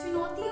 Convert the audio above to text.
进入第